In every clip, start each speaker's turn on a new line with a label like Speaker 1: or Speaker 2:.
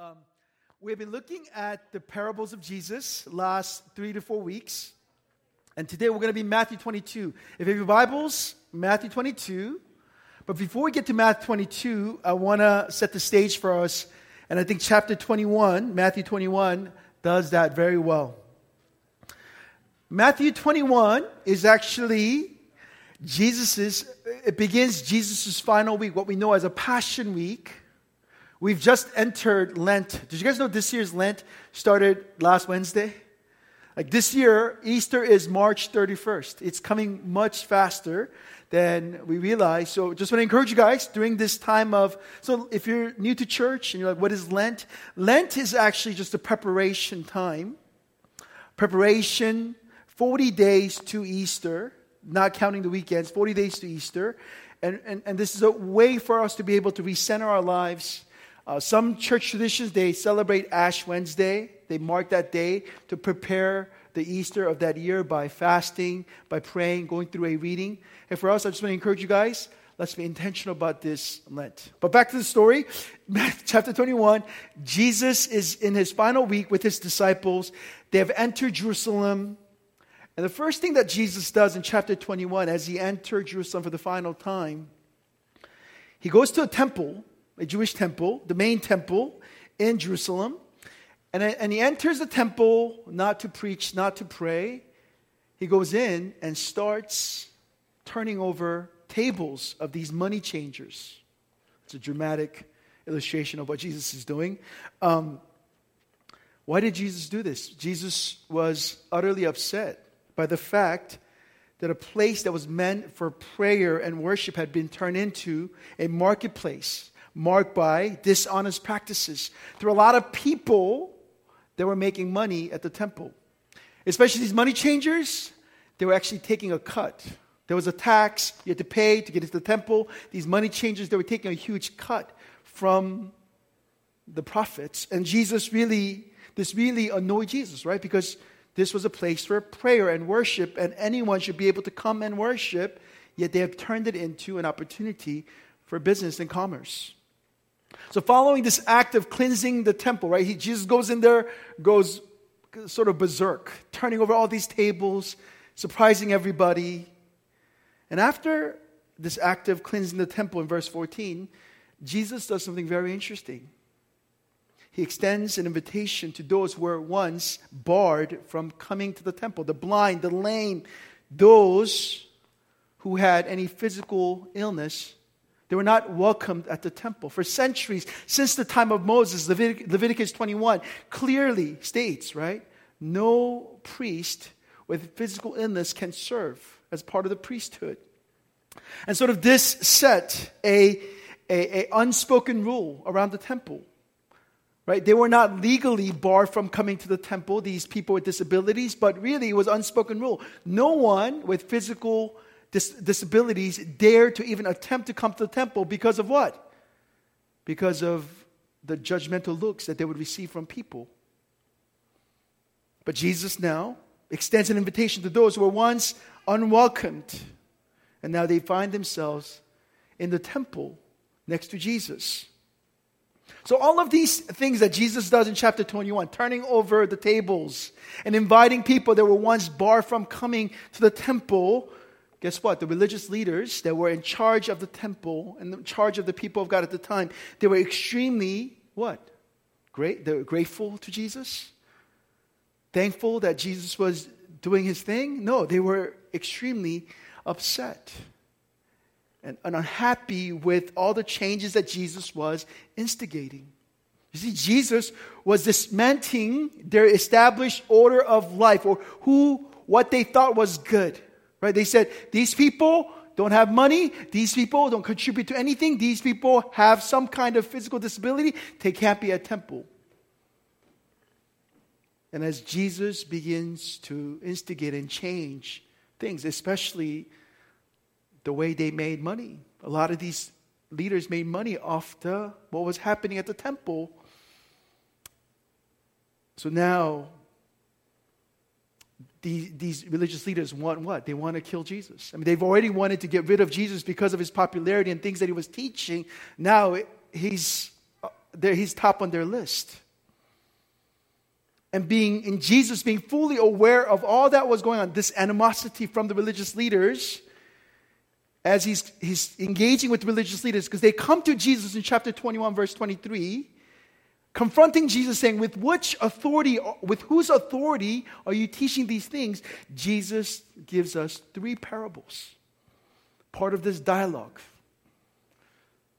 Speaker 1: Um, we've been looking at the parables of Jesus last three to four weeks. And today we're going to be Matthew 22. If you have your Bibles, Matthew 22. But before we get to Matthew 22, I want to set the stage for us. And I think chapter 21, Matthew 21, does that very well. Matthew 21 is actually Jesus's, it begins Jesus' final week, what we know as a Passion Week. We've just entered Lent. Did you guys know this year's Lent started last Wednesday? Like this year, Easter is March 31st. It's coming much faster than we realize. So just want to encourage you guys during this time of, so if you're new to church and you're like, what is Lent? Lent is actually just a preparation time. Preparation, 40 days to Easter, not counting the weekends, 40 days to Easter. And, and, and this is a way for us to be able to recenter our lives uh, some church traditions, they celebrate Ash Wednesday. They mark that day to prepare the Easter of that year by fasting, by praying, going through a reading. And for us, I just want to encourage you guys, let's be intentional about this Lent. But back to the story, Matthew chapter 21. Jesus is in his final week with his disciples. They have entered Jerusalem. And the first thing that Jesus does in chapter 21, as he entered Jerusalem for the final time, he goes to a temple a Jewish temple, the main temple in Jerusalem. And, and he enters the temple not to preach, not to pray. He goes in and starts turning over tables of these money changers. It's a dramatic illustration of what Jesus is doing. Um, why did Jesus do this? Jesus was utterly upset by the fact that a place that was meant for prayer and worship had been turned into a marketplace marked by dishonest practices. There were a lot of people that were making money at the temple, especially these money changers. They were actually taking a cut. There was a tax you had to pay to get into the temple. These money changers, they were taking a huge cut from the profits. And Jesus really, this really annoyed Jesus, right? Because this was a place for prayer and worship, and anyone should be able to come and worship, yet they have turned it into an opportunity for business and commerce. So, following this act of cleansing the temple, right, he, Jesus goes in there, goes sort of berserk, turning over all these tables, surprising everybody. And after this act of cleansing the temple in verse 14, Jesus does something very interesting. He extends an invitation to those who were once barred from coming to the temple the blind, the lame, those who had any physical illness they were not welcomed at the temple. For centuries, since the time of Moses, Levit- Leviticus 21 clearly states, right? No priest with physical illness can serve as part of the priesthood. And sort of this set a, a, a unspoken rule around the temple. Right? They were not legally barred from coming to the temple, these people with disabilities, but really it was unspoken rule. No one with physical dis- disabilities dare to even attempt to come to the temple because of what? Because of the judgmental looks that they would receive from people. But Jesus now extends an invitation to those who were once unwelcomed, and now they find themselves in the temple next to Jesus. So, all of these things that Jesus does in chapter 21, turning over the tables and inviting people that were once barred from coming to the temple, guess what? The religious leaders that were in charge of the temple and in charge of the people of God at the time, they were extremely what? Great. They were grateful to Jesus, thankful that Jesus was doing his thing. No, they were extremely upset and, and unhappy with all the changes that Jesus was instigating. You see, Jesus was dismantling their established order of life or who, what they thought was good. Right? They said, these people don't have money. These people don't contribute to anything. These people have some kind of physical disability. They can't be at temple. And as Jesus begins to instigate and change things, especially the way they made money, a lot of these leaders made money off the, what was happening at the temple. So now these, these religious leaders want what? They want to kill Jesus. I mean, they've already wanted to get rid of Jesus because of his popularity and things that he was teaching. Now he's uh, there, he's top on their list. And being in Jesus, being fully aware of all that was going on, this animosity from the religious leaders, as he's, he's engaging with religious leaders, because they come to Jesus in chapter 21, verse 23, confronting Jesus, saying, With which authority, with whose authority are you teaching these things? Jesus gives us three parables, part of this dialogue.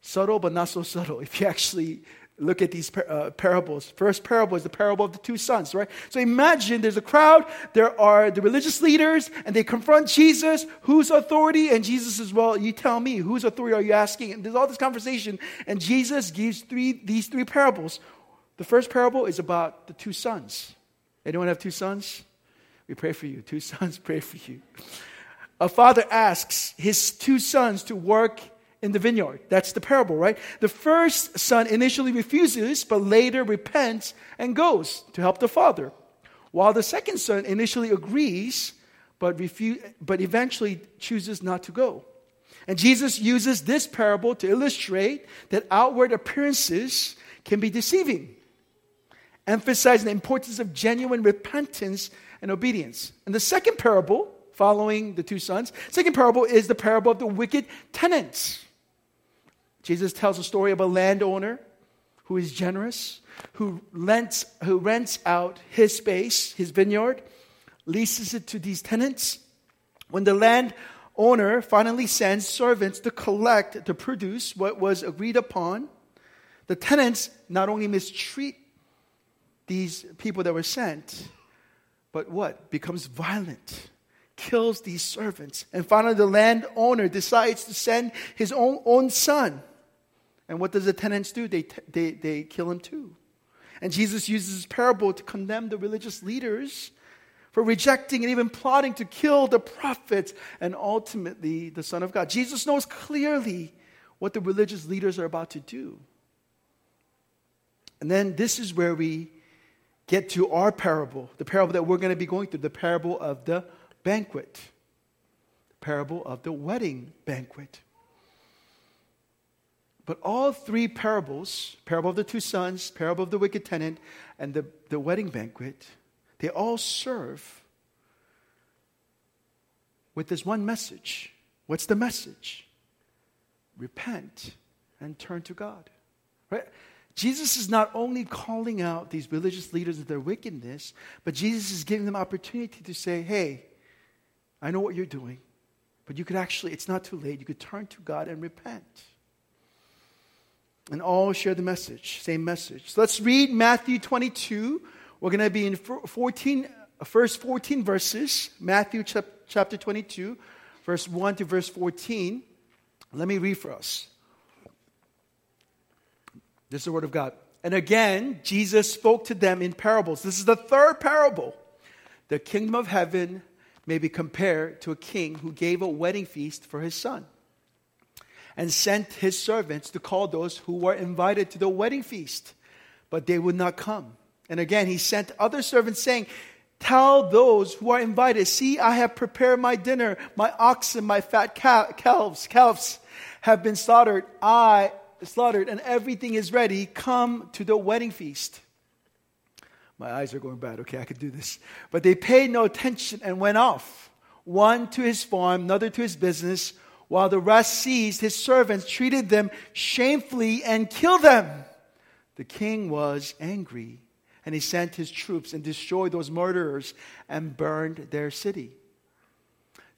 Speaker 1: Subtle, but not so subtle. If you actually look at these uh, parables. First parable is the parable of the two sons, right? So imagine there's a crowd, there are the religious leaders, and they confront Jesus. Whose authority? And Jesus says, Well, you tell me, whose authority are you asking? And there's all this conversation, and Jesus gives three, these three parables. The first parable is about the two sons. Anyone have two sons? We pray for you. Two sons, pray for you. A father asks his two sons to work in the vineyard. That's the parable, right? The first son initially refuses, but later repents and goes to help the father. While the second son initially agrees, but, refu- but eventually chooses not to go. And Jesus uses this parable to illustrate that outward appearances can be deceiving emphasizing the importance of genuine repentance and obedience. And the second parable, following the two sons, second parable is the parable of the wicked tenants. Jesus tells a story of a landowner who is generous, who rents, who rents out his space, his vineyard, leases it to these tenants. When the landowner finally sends servants to collect, to produce what was agreed upon, the tenants not only mistreat these people that were sent, but what? Becomes violent, kills these servants. And finally, the landowner decides to send his own, own son. And what does the tenants do? They, they, they kill him too. And Jesus uses this parable to condemn the religious leaders for rejecting and even plotting to kill the prophets and ultimately the Son of God. Jesus knows clearly what the religious leaders are about to do. And then this is where we get to our parable, the parable that we're going to be going through, the parable of the banquet, the parable of the wedding banquet. But all three parables, parable of the two sons, parable of the wicked tenant, and the, the wedding banquet, they all serve with this one message. What's the message? Repent and turn to God. Right? Jesus is not only calling out these religious leaders of their wickedness, but Jesus is giving them opportunity to say, hey, I know what you're doing, but you could actually, it's not too late. You could turn to God and repent. And all share the message, same message. So let's read Matthew 22. We're going to be in 14, first 14 verses, Matthew chapter 22, verse 1 to verse 14. Let me read for us. This is the word of God. And again, Jesus spoke to them in parables. This is the third parable. The kingdom of heaven may be compared to a king who gave a wedding feast for his son and sent his servants to call those who were invited to the wedding feast, but they would not come. And again, he sent other servants saying, Tell those who are invited, see, I have prepared my dinner. My oxen, my fat calves, calves have been slaughtered. I slaughtered and everything is ready, come to the wedding feast. My eyes are going bad. Okay, I could do this. But they paid no attention and went off, one to his farm, another to his business, while the rest seized his servants, treated them shamefully, and killed them. The king was angry, and he sent his troops and destroyed those murderers and burned their city.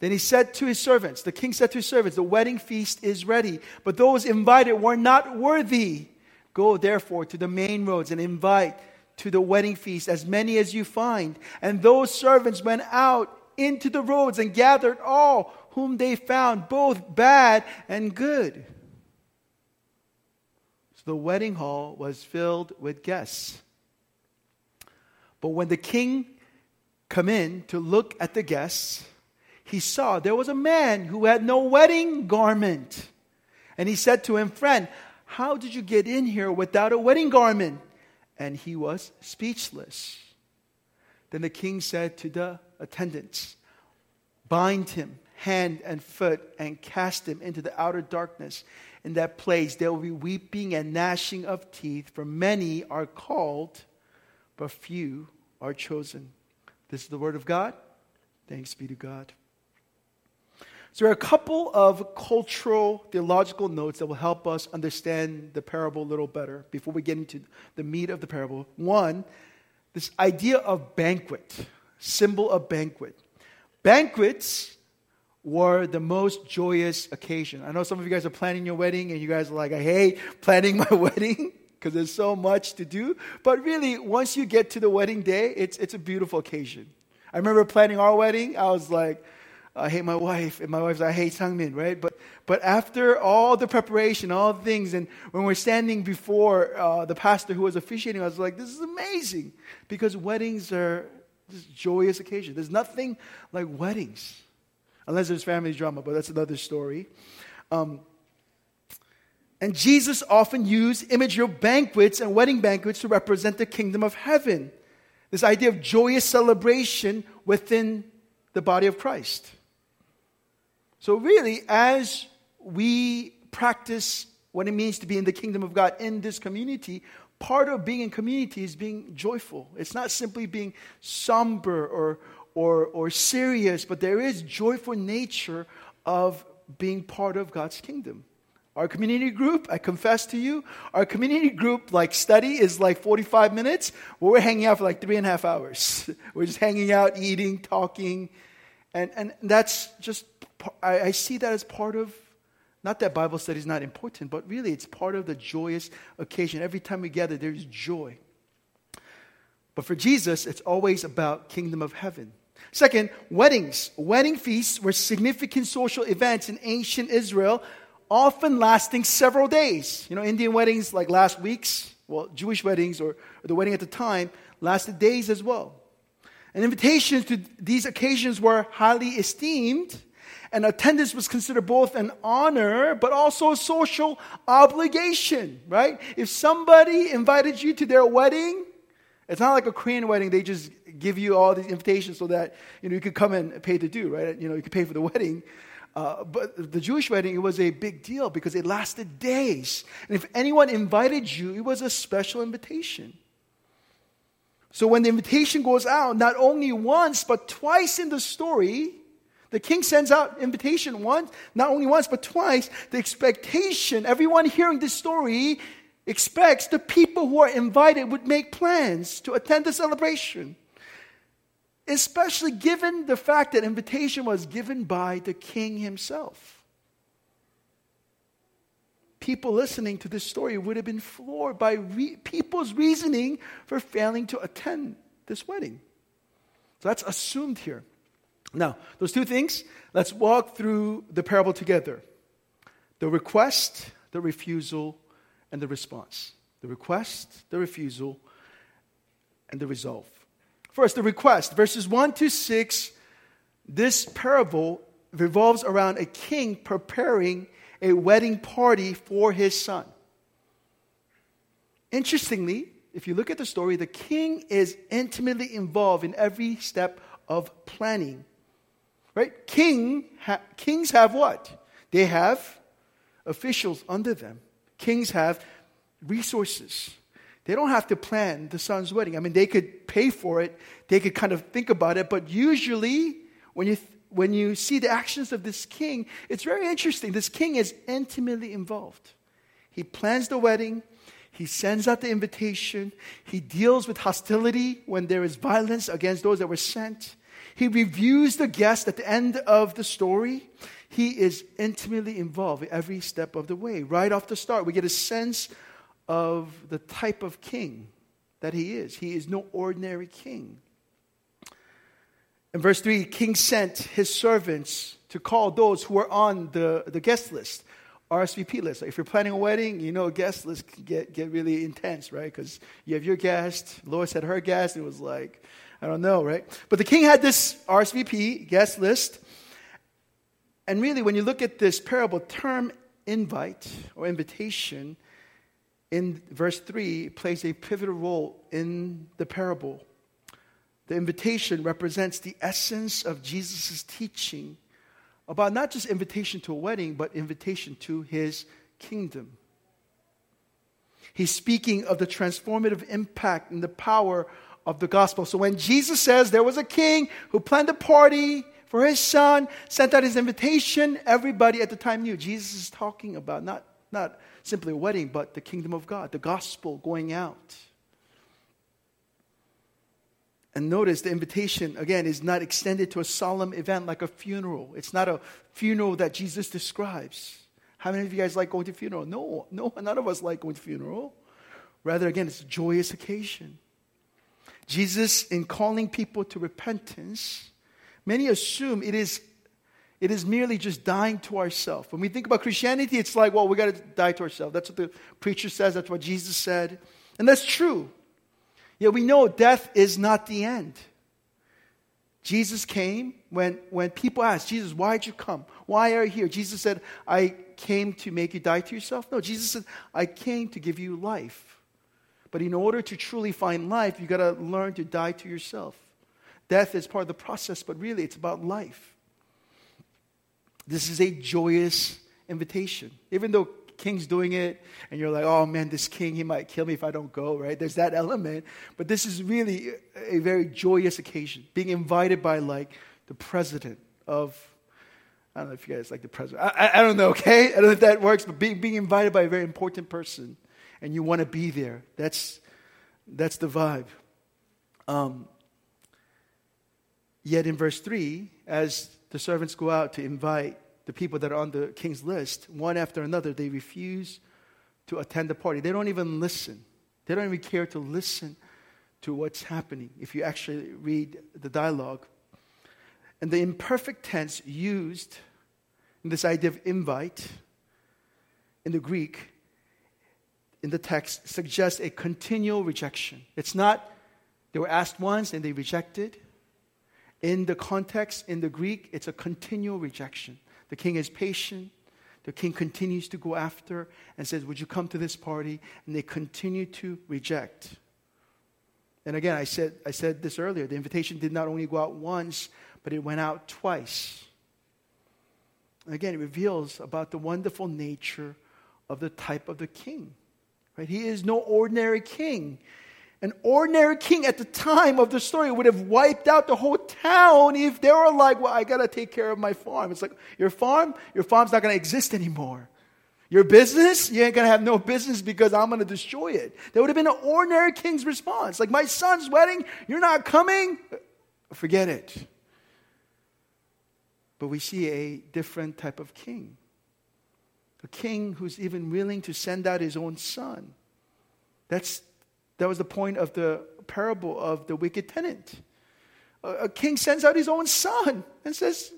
Speaker 1: Then he said to his servants, the king said to his servants, The wedding feast is ready, but those invited were not worthy. Go therefore to the main roads and invite to the wedding feast as many as you find. And those servants went out into the roads and gathered all whom they found, both bad and good. So the wedding hall was filled with guests. But when the king come in to look at the guests, he saw there was a man who had no wedding garment. And he said to him, Friend, how did you get in here without a wedding garment? And he was speechless. Then the king said to the attendants, Bind him hand and foot and cast him into the outer darkness. in that place there will be weeping and gnashing of teeth, for many are called, but few are chosen. This is the word of God. Thanks be to God. So, there are a couple of cultural, theological notes that will help us understand the parable a little better before we get into the meat of the parable. One, this idea of banquet, symbol of banquet. Banquets were the most joyous occasion. I know some of you guys are planning your wedding and you guys are like, I hate planning my wedding because there's so much to do. But really, once you get to the wedding day, it's, it's a beautiful occasion. I remember planning our wedding, I was like, I hate my wife, and my wife's like, I hate Sangmin, right? But, but after all the preparation, all the things, and when we're standing before uh, the pastor who was officiating, I was like, this is amazing. Because weddings are this joyous occasion. There's nothing like weddings unless there's family drama, but that's another story. Um, and Jesus often used imagery of banquets and wedding banquets to represent the kingdom of heaven. This idea of joyous celebration within the body of Christ. So, really, as we practice what it means to be in the kingdom of God in this community, part of being in community is being joyful. It's not simply being somber or, or, or serious, but there is joyful nature of being part of God's kingdom. Our community group, I confess to you, our community group like study is like 45 minutes. Well, we're hanging out for like three and a half hours. We're just hanging out, eating, talking. And, and that's just, I, I see that as part of, not that Bible study is not important, but really it's part of the joyous occasion. Every time we gather, there's joy. But for Jesus, it's always about kingdom of heaven. Second, weddings. Wedding feasts were significant social events in ancient Israel, often lasting several days. You know, Indian weddings like last week's, well, Jewish weddings or, or the wedding at the time lasted days as well. And invitations to these occasions were highly esteemed, and attendance was considered both an honor but also a social obligation, right? If somebody invited you to their wedding, it's not like a Korean wedding, they just give you all these invitations so that you know you could come and pay the due, right? You know, you could pay for the wedding. Uh, but the Jewish wedding, it was a big deal because it lasted days. And if anyone invited you, it was a special invitation. So when the invitation goes out, not only once, but twice in the story, the king sends out invitation once, not only once, but twice. The expectation, everyone hearing this story expects the people who are invited would make plans to attend the celebration. Especially given the fact that invitation was given by the king himself. People listening to this story would have been floored by re- people's reasoning for failing to attend this wedding. So that's assumed here. Now, those two things, let's walk through the parable together the request, the refusal, and the response. The request, the refusal, and the resolve. First, the request. Verses 1 to 6, this parable revolves around a king preparing a wedding party for his son. Interestingly, if you look at the story, the king is intimately involved in every step of planning. Right? King ha- kings have what? They have officials under them Kings have resources. They don't have to plan the son's wedding. I mean, they could pay for it, they could kind of think about it, but usually, when you, when you see the actions of this king, it's very interesting. This king is intimately involved. He plans the wedding, he sends out the invitation, he deals with hostility when there is violence against those that were sent. He reviews the guest at the end of the story he is intimately involved every step of the way. Right off the start, we get a sense of the type of king that he is. He is no ordinary king. In verse 3, King sent his servants to call those who were on the, the guest list, RSVP list. If you're planning a wedding, you know guest list can get, get really intense, right? Because you have your guest, Lois had her guest, and it was like, I don't know, right? But the king had this RSVP guest list, and really, when you look at this parable, term invite or invitation in verse 3 plays a pivotal role in the parable. The invitation represents the essence of Jesus' teaching about not just invitation to a wedding, but invitation to his kingdom. He's speaking of the transformative impact and the power of the gospel. So when Jesus says there was a king who planned a party for his son, sent out his invitation, everybody at the time knew Jesus is talking about not, not simply a wedding, but the kingdom of God, the gospel going out. And notice the invitation, again, is not extended to a solemn event like a funeral. It's not a funeral that Jesus describes. How many of you guys like going to funeral? No, no, none of us like going to funeral. Rather, again, it's a joyous occasion. Jesus, in calling people to repentance, many assume it is, it is merely just dying to ourselves. When we think about Christianity, it's like, well, we got to die to ourselves. That's what the preacher says, that's what Jesus said. And that's true. Yet we know death is not the end. Jesus came when, when people asked, Jesus, why did you come? Why are you here? Jesus said, I came to make you die to yourself. No, Jesus said, I came to give you life. But in order to truly find life, you got to learn to die to yourself. Death is part of the process, but really it's about life. This is a joyous invitation. Even though king's doing it, and you're like, oh man, this king, he might kill me if I don't go, right? There's that element. But this is really a very joyous occasion, being invited by like the president of, I don't know if you guys like the president. I, I, I don't know, okay? I don't know if that works, but being, being invited by a very important person and you want to be there. That's, that's the vibe. Um, yet in verse 3, as the servants go out to invite the people that are on the king's list, one after another, they refuse to attend the party. They don't even listen. They don't even care to listen to what's happening if you actually read the dialogue. And the imperfect tense used in this idea of invite in the Greek, in the text, suggests a continual rejection. It's not they were asked once and they rejected. In the context, in the Greek, it's a continual rejection. The king is patient. The king continues to go after and says, Would you come to this party? And they continue to reject. And again, I said, I said this earlier the invitation did not only go out once, but it went out twice. And again, it reveals about the wonderful nature of the type of the king. Right? He is no ordinary king. An ordinary king at the time of the story would have wiped out the whole town if they were like, well, I got to take care of my farm. It's like, your farm? Your farm's not going to exist anymore. Your business? You ain't going to have no business because I'm going to destroy it. That would have been an ordinary king's response. Like, my son's wedding, you're not coming? Forget it. But we see a different type of king. A king who's even willing to send out his own son. That's that was the point of the parable of the wicked tenant. A, king sends out his own son and says,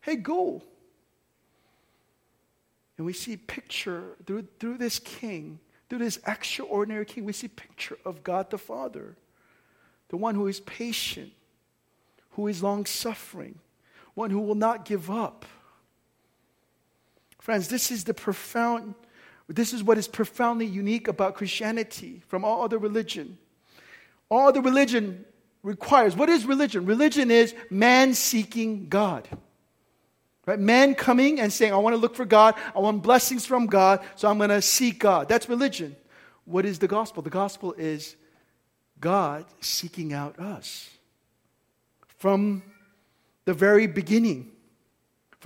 Speaker 1: Hey, go. And we see picture through, through this king, through this extraordinary king, we see picture of God the Father, the one who is patient, who is long suffering, one who will not give up. Friends, this is the profound this is what is profoundly unique about Christianity from all other religion. All other religion requires what is religion? Religion is man seeking God. Right? Man coming and saying, I want to look for God, I want blessings from God, so I'm going to seek God. That's religion. What is the gospel? The gospel is God seeking out us. From the very beginning,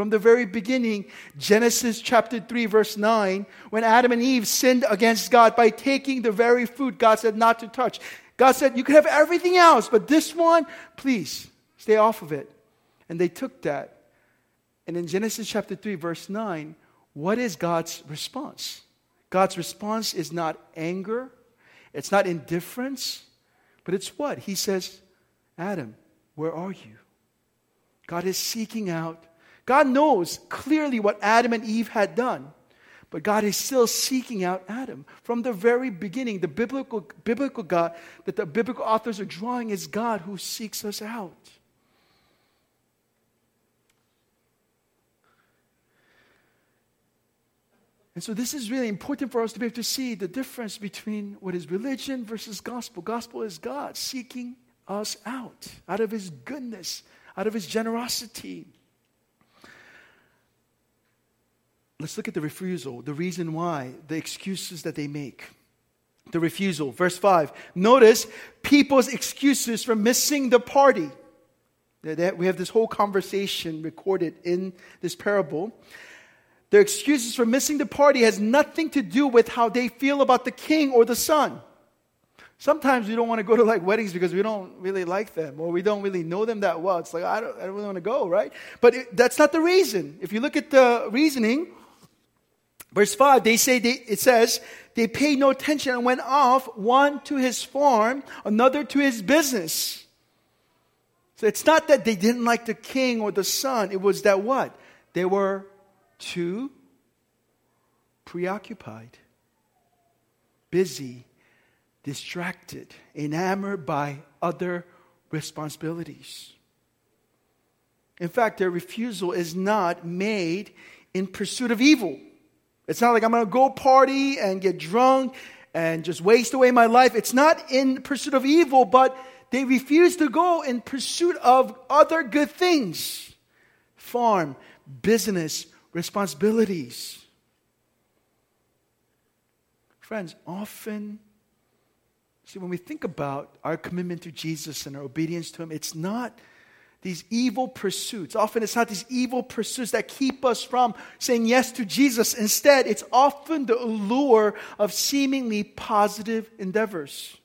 Speaker 1: from the very beginning, Genesis chapter 3, verse 9, when Adam and Eve sinned against God by taking the very food God said not to touch. God said, You can have everything else, but this one, please stay off of it. And they took that. And in Genesis chapter 3, verse 9, what is God's response? God's response is not anger, it's not indifference, but it's what? He says, Adam, where are you? God is seeking out God knows clearly what Adam and Eve had done. But God is still seeking out Adam. From the very beginning, the biblical, biblical God that the biblical authors are drawing is God who seeks us out. And so, this is really important for us to be able to see the difference between what is religion versus gospel. Gospel is God seeking us out, out of His goodness, out of His generosity. Let's look at the refusal, the reason why, the excuses that they make. The refusal. Verse 5. Notice people's excuses for missing the party. We have this whole conversation recorded in this parable. Their excuses for missing the party has nothing to do with how they feel about the king or the son. Sometimes we don't want to go to like weddings because we don't really like them or we don't really know them that well. It's like, I don't, I don't really want to go, right? But it, that's not the reason. If you look at the reasoning, verse 5, they say, they, it says, they paid no attention and went off, one to his farm, another to his business. So it's not that they didn't like the king or the son. It was that what? They were too preoccupied, busy, distracted, enamored by other responsibilities. In fact, their refusal is not made in pursuit of evil. It's not like I'm going to go party and get drunk and just waste away my life. It's not in pursuit of evil, but they refuse to go in pursuit of other good things farm, business, responsibilities. Friends, often See, when we think about our commitment to Jesus and our obedience to Him, it's not these evil pursuits. Often it's not these evil pursuits that keep us from saying yes to Jesus. Instead, it's often the allure of seemingly positive endeavors.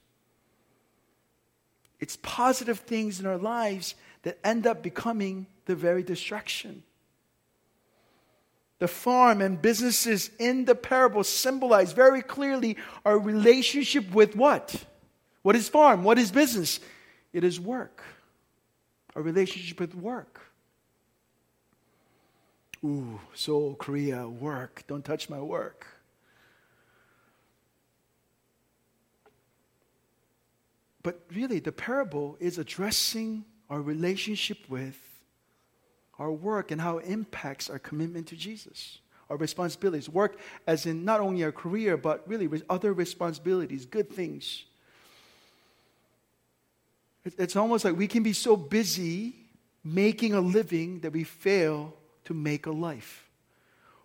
Speaker 1: It's positive things in our lives that end up becoming the very distraction. The farm and businesses in the parable symbolize very clearly our relationship with what? What is farm? What is business? It is work. A relationship with work. Ooh, Seoul, Korea, work. Don't touch my work. But really, the parable is addressing our relationship with our work and how it impacts our commitment to Jesus, our responsibilities. Work, as in not only our career, but really other responsibilities, good things it's almost like we can be so busy making a living that we fail to make a life.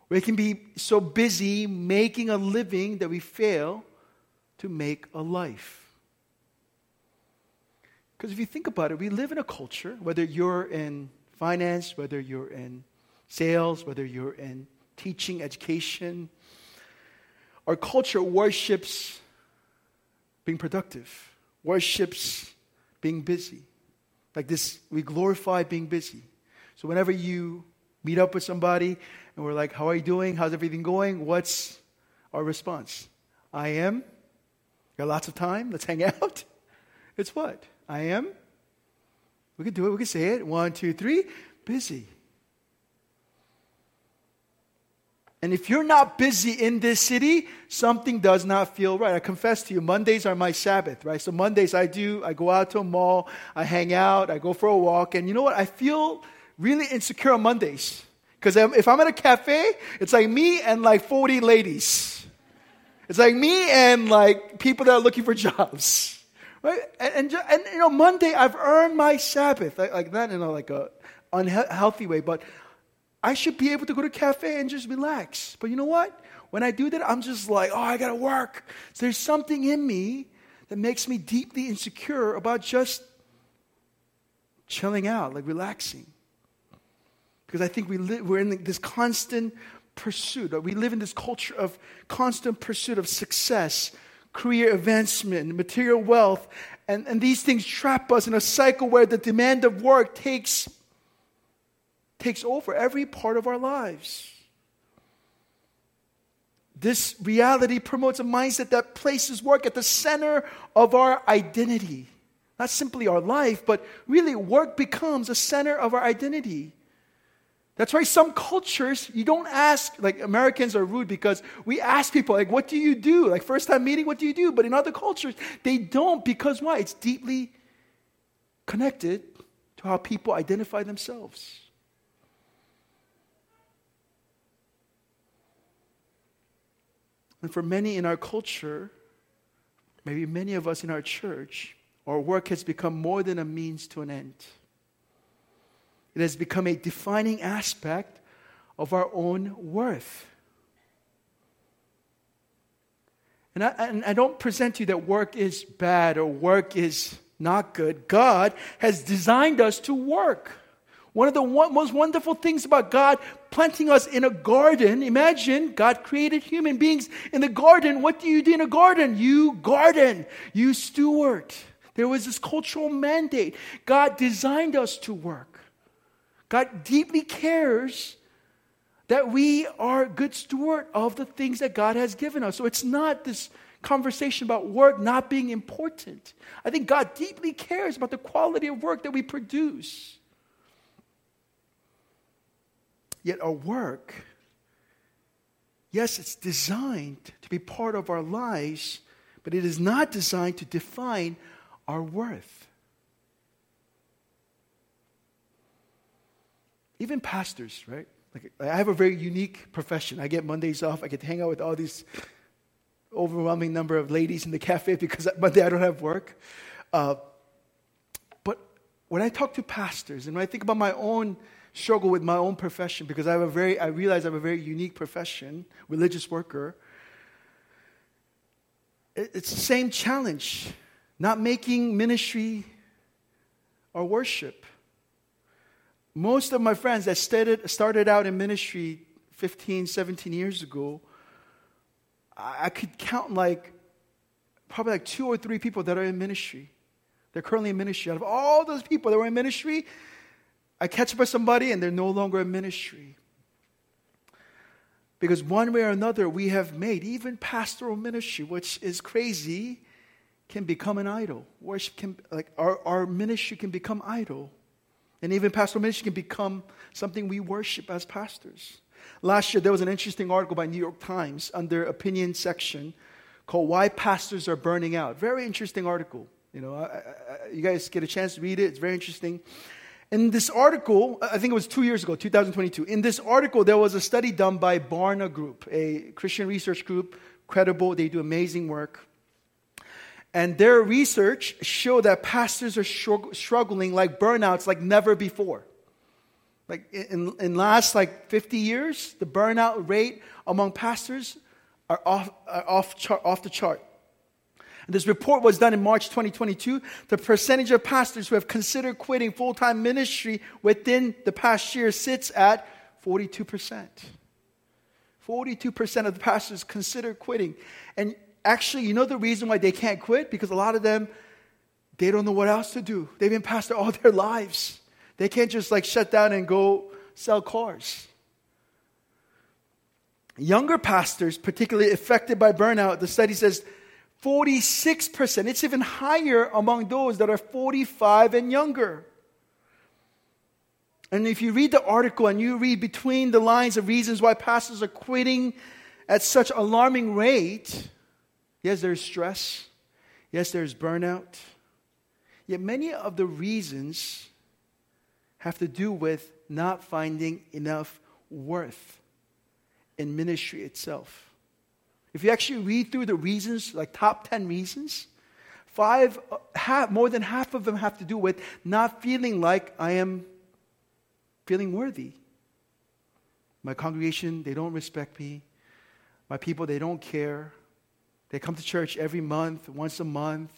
Speaker 1: We can be so busy making a living that we fail to make a life. Because if you think about it, we live in a culture, whether you're in finance, whether you're in sales, whether you're in teaching, education, our culture worships being productive, worships being busy. Like this, we glorify being busy. So whenever you meet up with somebody and we're like, How are you doing? How's everything going? What's our response? I am. Got lots of time. Let's hang out. It's what? I am. We can do it. We can say it. One, two, three. Busy. And if you're not busy in this city, something does not feel right. I confess to you, Mondays are my Sabbath, right? So Mondays I do, I go out to a mall, I hang out, I go for a walk, and you know what? I feel really insecure on Mondays. Because if I'm at a cafe, it's like me and like 40 ladies. It's like me and like people that are looking for jobs. Right? And, and, and you know, Monday I've earned my Sabbath. Like, like in a like a unhealthy way, but I should be able to go to a cafe and just relax. But you know what? When I do that, I'm just like, oh, I gotta work. So there's something in me that makes me deeply insecure about just chilling out, like relaxing. Because I think we live, we're in this constant pursuit. We live in this culture of constant pursuit of success, career advancement, material wealth. And, and these things trap us in a cycle where the demand of work takes takes over every part of our lives. This reality promotes a mindset that places work at the center of our identity. Not simply our life, but really work becomes a center of our identity. That's why some cultures, you don't ask, like Americans are rude because we ask people, like, what do you do? Like, first time meeting, what do you do? But in other cultures, they don't because why? It's deeply connected to how people identify themselves. And for many in our culture, maybe many of us in our church, our work has become more than a means to an end. It has become a defining aspect of our own worth. And I, and I don't present to you that work is bad or work is not good. God has designed us to work. One of the most wonderful things about God planting us in a garden, imagine God created human beings in the garden. What do you do in a garden? You garden, you steward. There was this cultural mandate. God designed us to work. God deeply cares that we are good steward of the things that God has given us. So it's not this conversation about work not being important. I think God deeply cares about the quality of work that we produce. Yet our work, yes, it's designed to be part of our lives, but it is not designed to define our worth. Even pastors, right? Like I have a very unique profession. I get Mondays off. I get to hang out with all these overwhelming number of ladies in the cafe because Monday I don't have work. Uh, but when I talk to pastors and when I think about my own struggle with my own profession, because I have a very, I realize I have a very unique profession, religious worker. It's the same challenge, not making ministry or worship. Most of my friends that started, started out in ministry 15, 17 years ago, I could count like probably like two or three people that are in ministry. They're currently in ministry. Out of all those people that were in ministry, I catch up with somebody and they're no longer in ministry. Because one way or another, we have made even pastoral ministry, which is crazy, can become an idol. Worship can, like, our, our ministry can become idol. And even pastoral ministry can become something we worship as pastors. Last year, there was an interesting article by New York Times under opinion section called Why Pastors Are Burning Out. Very interesting article. You know, I, I, you guys get a chance to read it. It's very interesting. In this article, I think it was two years ago, 2022, in this article, there was a study done by Barna Group, a Christian research group, credible, they do amazing work. And their research showed that pastors are struggling like burnouts like never before. Like in, in last like 50 years, the burnout rate among pastors are off, are off, chart, off the chart. This report was done in March 2022. The percentage of pastors who have considered quitting full time ministry within the past year sits at 42%. 42% of the pastors consider quitting. And actually, you know the reason why they can't quit? Because a lot of them, they don't know what else to do. They've been pastor all their lives. They can't just like shut down and go sell cars. Younger pastors, particularly affected by burnout, the study says 46%. It's even higher among those that are 45 and younger. And if you read the article and you read between the lines of reasons why pastors are quitting at such alarming rate, yes, there's stress. Yes, there's burnout. Yet many of the reasons have to do with not finding enough worth in ministry itself. If you actually read through the reasons, like top 10 reasons, five, uh, half, more than half of them have to do with not feeling like I am feeling worthy. My congregation, they don't respect me. My people, they don't care. They come to church every month, once a month.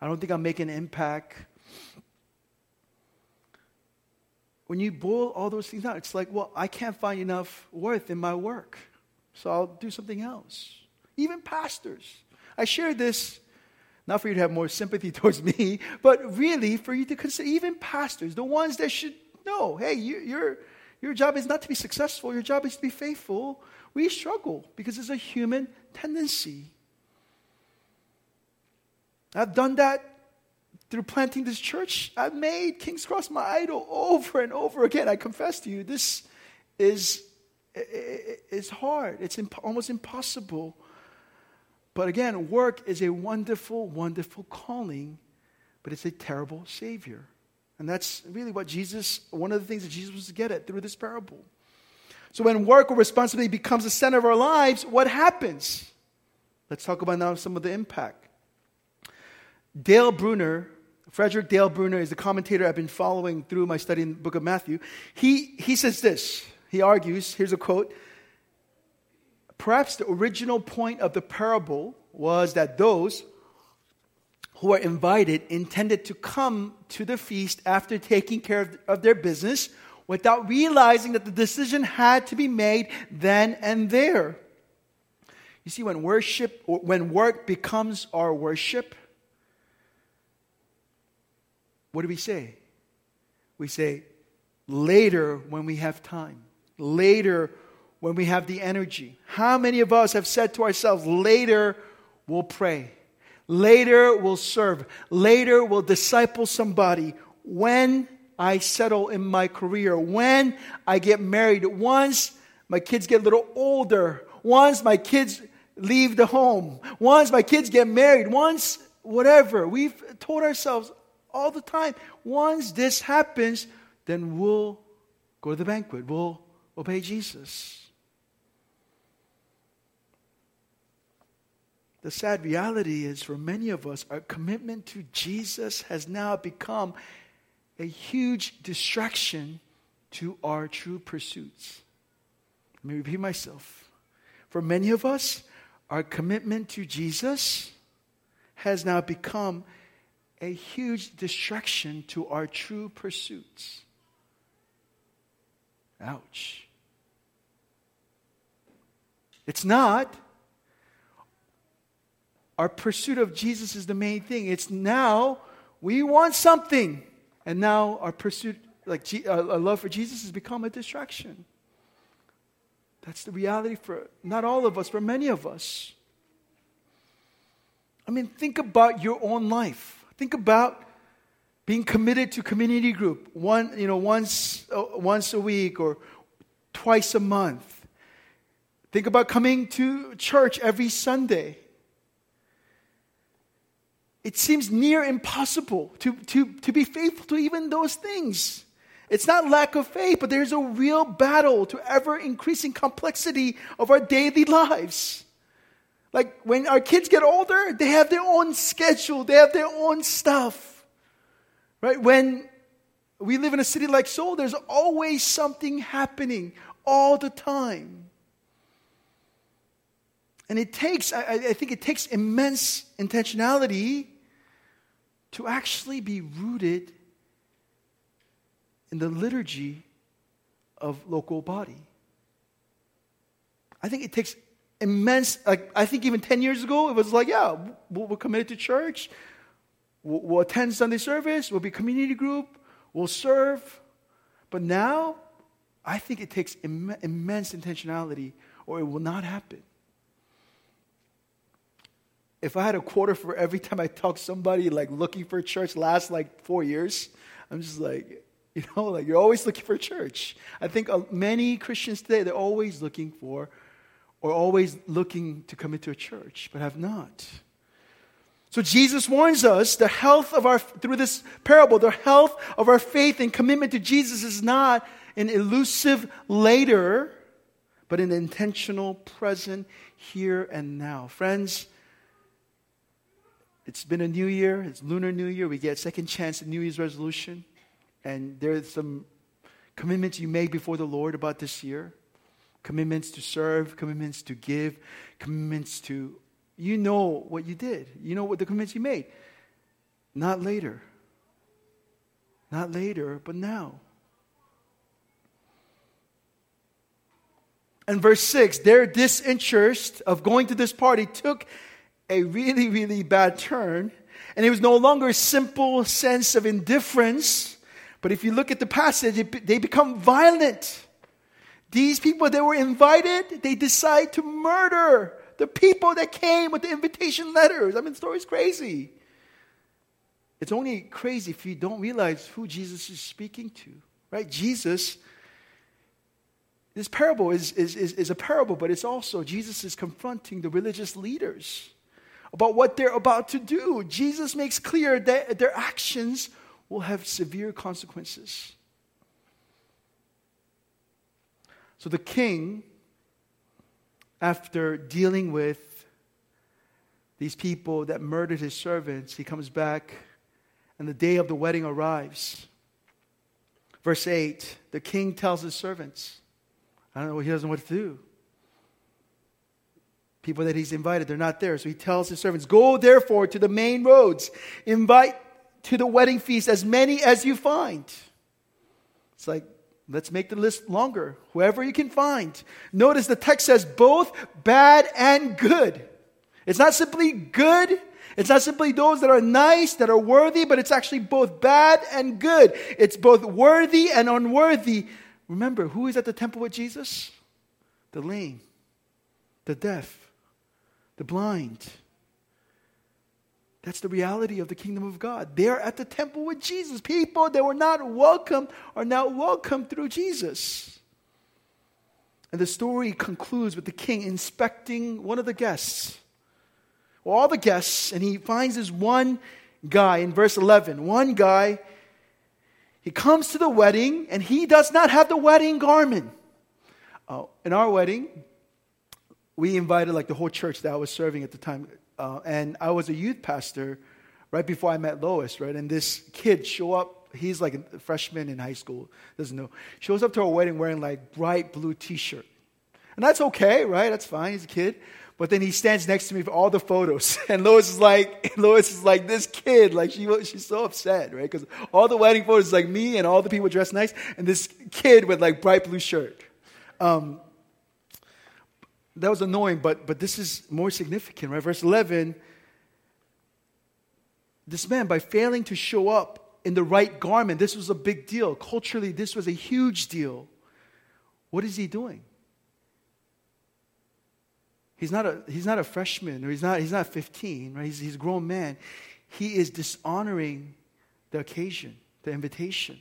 Speaker 1: I don't think I'm making an impact. When you boil all those things out, it's like, well, I can't find enough worth in my work so I'll do something else. Even pastors. I share this not for you to have more sympathy towards me, but really for you to consider even pastors, the ones that should know hey, you, your, your job is not to be successful, your job is to be faithful. We struggle because it's a human tendency. I've done that through planting this church. I've made King's Cross my idol over and over again. I confess to you, this is it's hard. It's almost impossible. But again, work is a wonderful, wonderful calling, but it's a terrible Savior. And that's really what Jesus, one of the things that Jesus was to get at through this parable. So when work or responsibility becomes the center of our lives, what happens? Let's talk about now some of the impact. Dale Bruner, Frederick Dale Bruner is the commentator I've been following through my study in the book of Matthew. He, he says this he argues, here's a quote Perhaps the original point of the parable was that those who were invited intended to come to the feast after taking care of, their business without realizing that the decision had to be made then and there. You see, when worship, when work becomes our worship, what do we say? We say, later when we have time, later when we have the energy. How many of us have said to ourselves, later we'll pray, later we'll serve, later we'll disciple somebody when I settle in my career, when I get married, once my kids get a little older, once my kids leave the home, once my kids get married, once whatever. We've told ourselves all the time, once this happens, then we'll go to the banquet, we'll obey Jesus. The sad reality is for many of us, our commitment to Jesus has now become a huge distraction to our true pursuits. Let me repeat myself. For many of us, our commitment to Jesus has now become a huge distraction to our true pursuits. Ouch. It's not our pursuit of Jesus is the main thing. It's now we want something, and now our pursuit, like uh, a love for Jesus, has become a distraction. That's the reality for not all of us, for many of us. I mean, think about your own life. Think about being committed to community group one, you know, once, uh, once a week or twice a month. Think about coming to church every Sunday it seems near impossible to, to, to be faithful to even those things. It's not lack of faith, but there's a real battle to ever increasing complexity of our daily lives. Like when our kids get older, they have their own schedule, they have their own stuff. Right? When we live in a city like Seoul, there's always something happening all the time. And it takes, I, I, think it takes immense intentionality to actually be rooted in the liturgy of local body. I think it takes immense, like, I think even 10 years ago, it was like, yeah, we're committed to church, we'll, we'll attend Sunday service, we'll be community group, we'll serve. But now, I think it takes Im- immense intentionality or it will not happen if I had a quarter for every time I talk somebody like looking for a church last like four years, I'm just like, you know, like you're always looking for a church. I think uh, many Christians today, they're always looking for or always looking to come into a church, but have not. So Jesus warns us the health of our, through this parable, the health of our faith and commitment to Jesus is not an elusive later, but an intentional present here and now. Friends, it's been a new year, it's Lunar New Year. We get second chance at New Year's resolution. And there's some commitments you made before the Lord about this year commitments to serve, commitments to give, commitments to, you know what you did. You know what the commitments you made. Not later. Not later, but now. And verse 6 their disinterest of going to this party took a really, really bad turn. And it was no longer a simple sense of indifference, but if you look at the passage, it, they become violent. These people that were invited, they decide to murder the people that came with the invitation letters. I mean, the story's crazy. It's only crazy if you don't realize who Jesus is speaking to, right? Jesus, this parable is, is, is, is a parable, but it's also Jesus is confronting the religious leaders about what they're about to do. Jesus makes clear that their actions will have severe consequences. So the king, after dealing with these people that murdered his servants, he comes back and the day of the wedding arrives. Verse 8 the king tells his servants, I don't know, he doesn't know what to do. People that he's invited, they're not there. So he tells his servants, Go therefore to the main roads, invite to the wedding feast as many as you find. It's like, let's make the list longer. Whoever you can find. Notice the text says both bad and good. It's not simply good. It's not simply those that are nice, that are worthy, but it's actually both bad and good. It's both worthy and unworthy. Remember, who is at the temple with Jesus? The lame, the deaf, the blind. That's the reality of the kingdom of God. They're at the temple with Jesus. People that were not welcome are now welcome through Jesus. And the story concludes with the king inspecting one of the guests. Well, all the guests, and he finds this one guy in verse 11. One guy, he comes to the wedding, and he does not have the wedding garment. Uh, in our wedding, we invited like the whole church that I was serving at the time uh, and I was a youth pastor right before I met Lois, right? And this kid show up. He's like a freshman in high school, doesn't know. Shows up to our wedding wearing like bright blue T-shirt, and that's okay, right? That's fine. He's a kid. But then he stands next to me for all the photos, and Lois is like, Lois is like this kid, like she she's so upset, right? Because all the wedding photos is like me and all the people dressed nice, and this kid with like bright blue shirt. Um, that was annoying, but, but this is more significant, right? Verse 11 this man, by failing to show up in the right garment, this was a big deal. Culturally, this was a huge deal. What is he doing? He's not a, he's not a freshman or he's not, he's not 15, right? He's, he's a grown man. He is dishonoring the occasion, the invitation.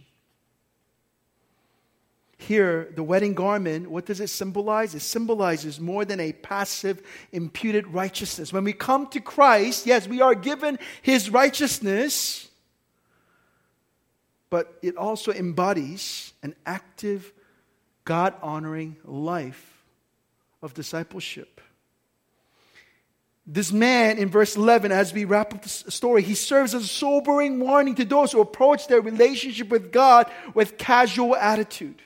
Speaker 1: Here, the wedding garment, what does it symbolize? It symbolizes more than a passive, imputed righteousness. When we come to Christ, yes, we are given his righteousness, but it also embodies an active, God honoring life of discipleship. This man in verse 11, as we wrap up the story, he serves as a sobering warning to those who approach their relationship with God with casual attitude.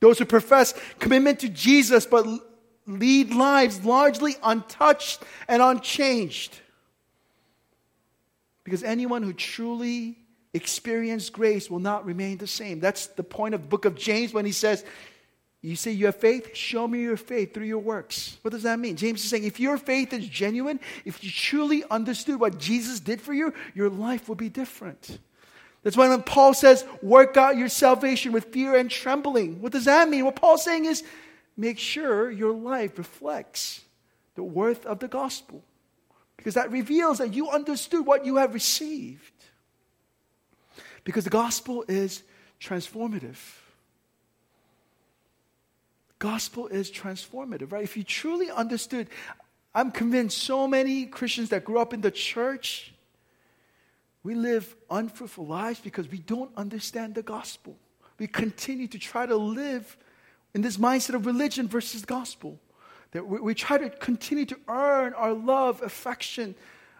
Speaker 1: Those who profess commitment to Jesus but lead lives largely untouched and unchanged. Because anyone who truly experienced grace will not remain the same. That's the point of the book of James when he says, You say you have faith? Show me your faith through your works. What does that mean? James is saying, if your faith is genuine, if you truly understood what Jesus did for you, your life will be different. That's why when Paul says, work out your salvation with fear and trembling, what does that mean? What Paul's saying is, make sure your life reflects the worth of the gospel. Because that reveals that you understood what you have received. Because the gospel is transformative. Gospel is transformative, right? If you truly understood, I'm convinced so many Christians that grew up in the church we live unfruitful lives because we don't understand the gospel. We continue to try to live in this mindset of religion versus gospel. That we, we try to continue to earn our love, affection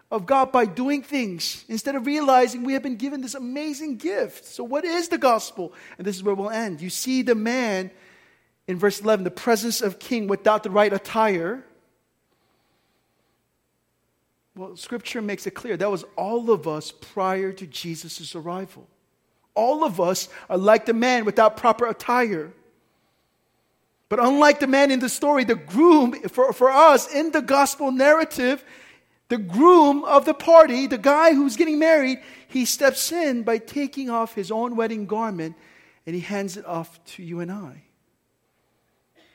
Speaker 1: of God by doing things instead of realizing we have been given this amazing gift. So, what is the gospel? And this is where we'll end. You see the man in verse 11, the presence of king without the right attire well, scripture makes it clear that was all of us prior to Jesus' arrival. All of us are like the man without proper attire. But unlike the man in the story, the groom, for, for us in the gospel narrative, the groom of the party, the guy who's getting married, he steps in by taking off his own wedding garment and he hands it off to you and I.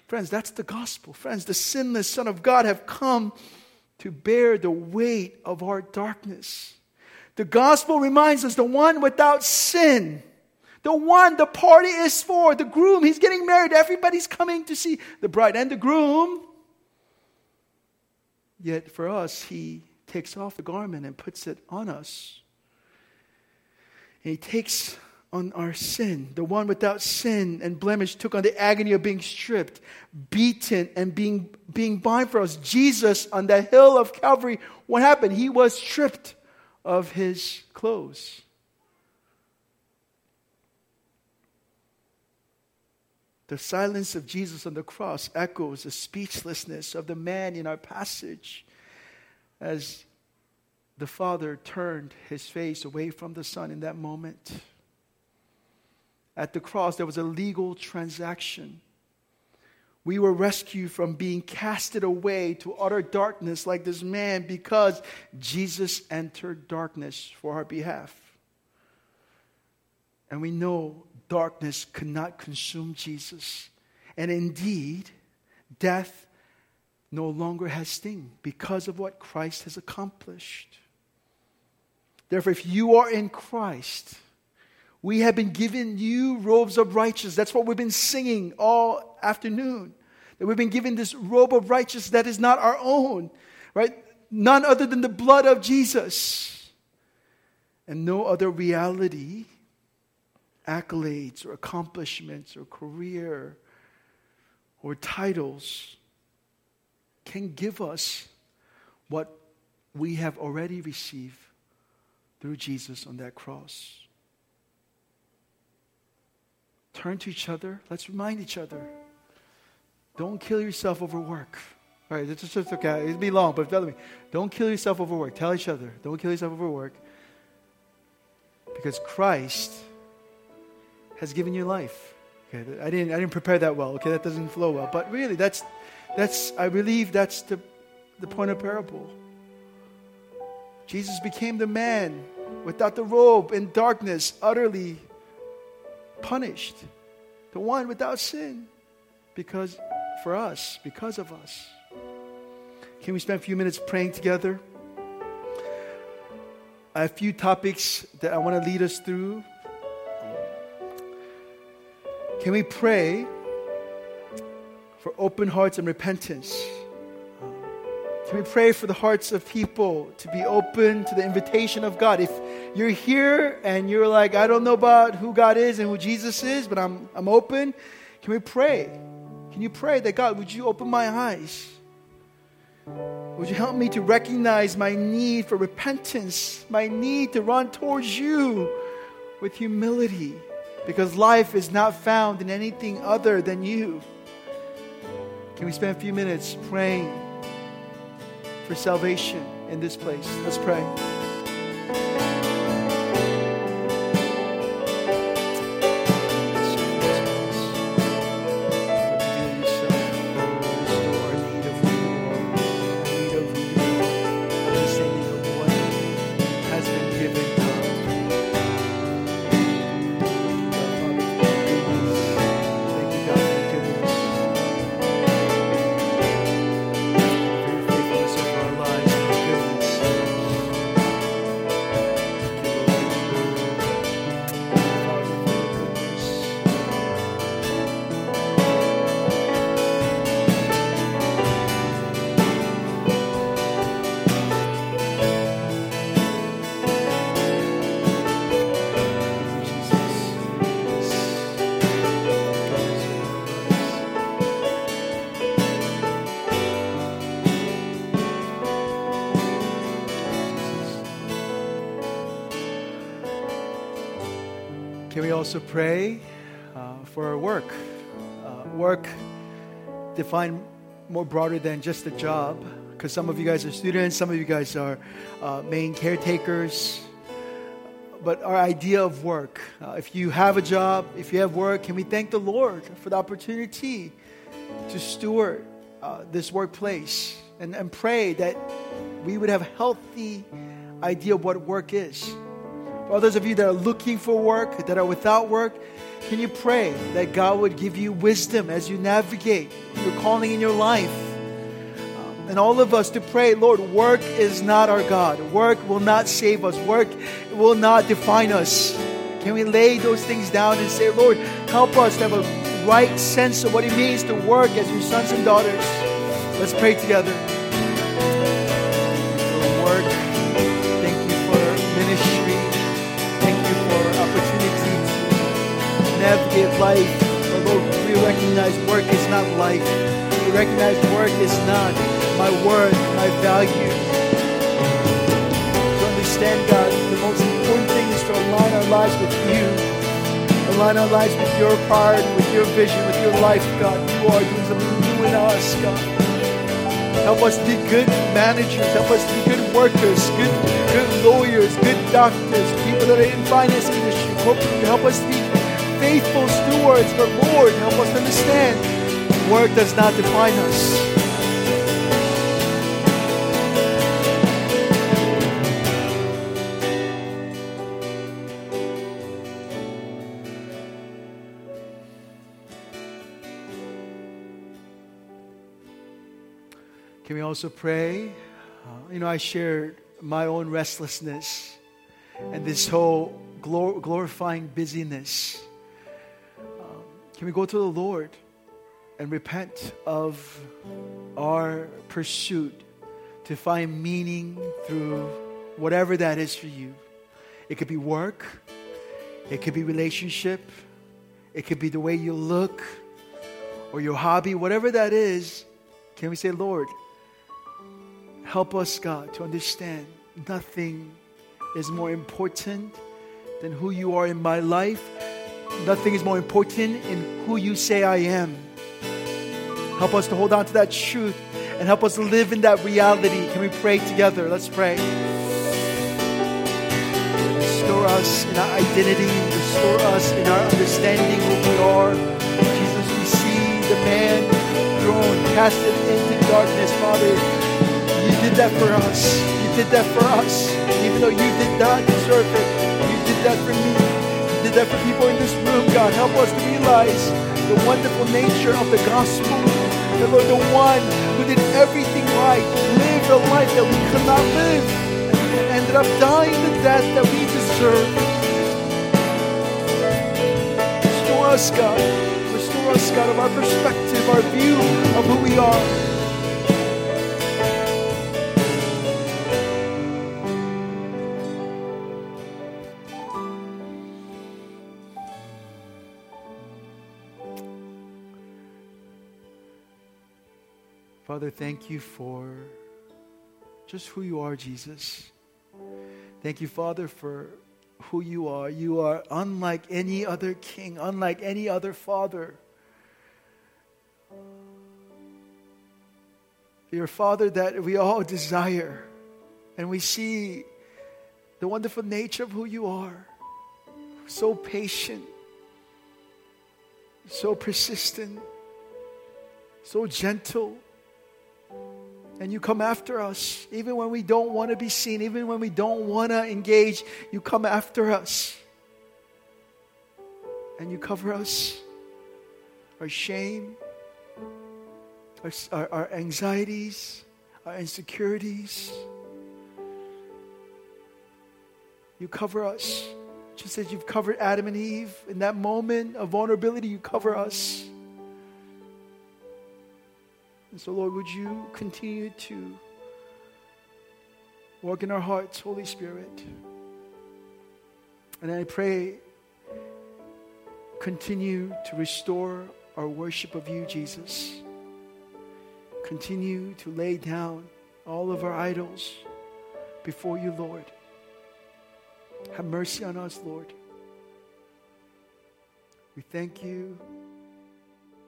Speaker 1: Friends, that's the gospel. Friends, the sinless Son of God have come to bear the weight of our darkness. The gospel reminds us the one without sin, the one the party is for, the groom, he's getting married, everybody's coming to see the bride and the groom. Yet for us, he takes off the garment and puts it on us. And he takes on our sin. The one without sin and blemish took on the agony of being stripped, beaten, and being, being bound for us. Jesus on the hill of Calvary, what happened? He was stripped of his clothes. The silence of Jesus on the cross echoes the speechlessness of the man in our passage as the Father turned his face away from the Son in that moment. At the cross, there was a legal transaction. We were rescued from being casted away to utter darkness like this man because Jesus entered darkness for our behalf. And we know darkness could not consume Jesus. And indeed, death no longer has sting because of what Christ has accomplished. Therefore, if you are in Christ, we have been given new robes of righteousness. That's what we've been singing all afternoon. That we've been given this robe of righteousness that is not our own, right? None other than the blood of Jesus. And no other reality, accolades or accomplishments or career or titles can give us what we have already received through Jesus on that cross. Turn to each other. Let's remind each other. Don't kill yourself over work. All right, it's just okay. It'll be long, but tell me, don't kill yourself over work. Tell each other, don't kill yourself over work. Because Christ has given you life. Okay, I didn't, I didn't prepare that well. Okay, that doesn't flow well. But really, that's, that's I believe that's the, the point of parable. Jesus became the man without the robe in darkness, utterly punished, the one without sin, because for us, because of us. Can we spend a few minutes praying together? I have a few topics that I want to lead us through. Can we pray for open hearts and repentance? Can we pray for the hearts of people to be open to the invitation of God? If you're here and you're like, I don't know about who God is and who Jesus is, but I'm, I'm open, can we pray? Can you pray that God, would you open my eyes? Would you help me to recognize my need for repentance, my need to run towards you with humility? Because life is not found in anything other than you. Can we spend a few minutes praying? for salvation in this place. Let's pray. Also pray uh, for our work. Uh, work defined more broader than just a job, because some of you guys are students, some of you guys are uh, main caretakers. But our idea of work, uh, if you have a job, if you have work, can we thank the Lord for the opportunity to steward uh, this workplace and, and pray that we would have a healthy idea of what work is? For those of you that are looking for work, that are without work, can you pray that God would give you wisdom as you navigate your calling in your life? Um, and all of us to pray, Lord, work is not our God. Work will not save us. Work will not define us. Can we lay those things down and say, Lord, help us to have a right sense of what it means to work as your sons and daughters? Let's pray together. Navigate life. Although we recognize work is not life. We recognize work is not my worth, my value. To understand, God, the most important thing is to align our lives with you. align our lives with your priority, with your vision, with your life, God. You are something new in us, God. Help us be good managers. Help us be good workers, good, good lawyers, good doctors, people that are in finance industry. Help us be faithful stewards. But Lord, help us understand work does not define us. Can we also pray? Uh, you know, I shared my own restlessness and this whole glor- glorifying busyness. Can we go to the Lord and repent of our pursuit to find meaning through whatever that is for you? It could be work, it could be relationship, it could be the way you look or your hobby, whatever that is. Can we say, Lord, Help us, God, to understand nothing is more important than who you are in my life. Nothing is more important in who you say I am. Help us to hold on to that truth and help us live in that reality. Can we pray together? Let's pray. Restore us in our identity, restore us in our understanding who we are. Jesus, we see the man thrown, casted into darkness, Father you did that for us. You did that for us. Even though you did not deserve it, you did that for me. Did that for people in this room, God. Help us to realize the wonderful nature of the gospel. The Lord, the one who did everything right, lived a life that we could not live, and ended up dying the death that we deserve. Restore us, God. Restore us, God, of our perspective, our view of who we are. Father, thank you for just who you are, Jesus. Thank you, Father, for who you are. You are unlike any other king, unlike any other father. You're father that we all desire, and we see the wonderful nature of who you are. So patient, so persistent, so gentle and you come after us. Even when we don't want to be seen, even when we don't want to engage, you come after us. And you cover us, our shame, our, our, our anxieties, our insecurities. You cover us. Just as you've covered Adam and Eve in that moment of vulnerability, you cover us. And so, Lord, would you continue to work in our hearts, Holy Spirit? And I pray, continue to restore our worship of you, Jesus. Continue to lay down all of our idols before you, Lord. Have mercy on us, Lord. We thank you.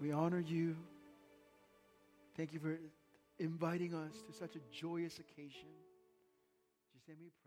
Speaker 1: We honor you. Thank you for inviting us to such a joyous occasion. Just let me pray.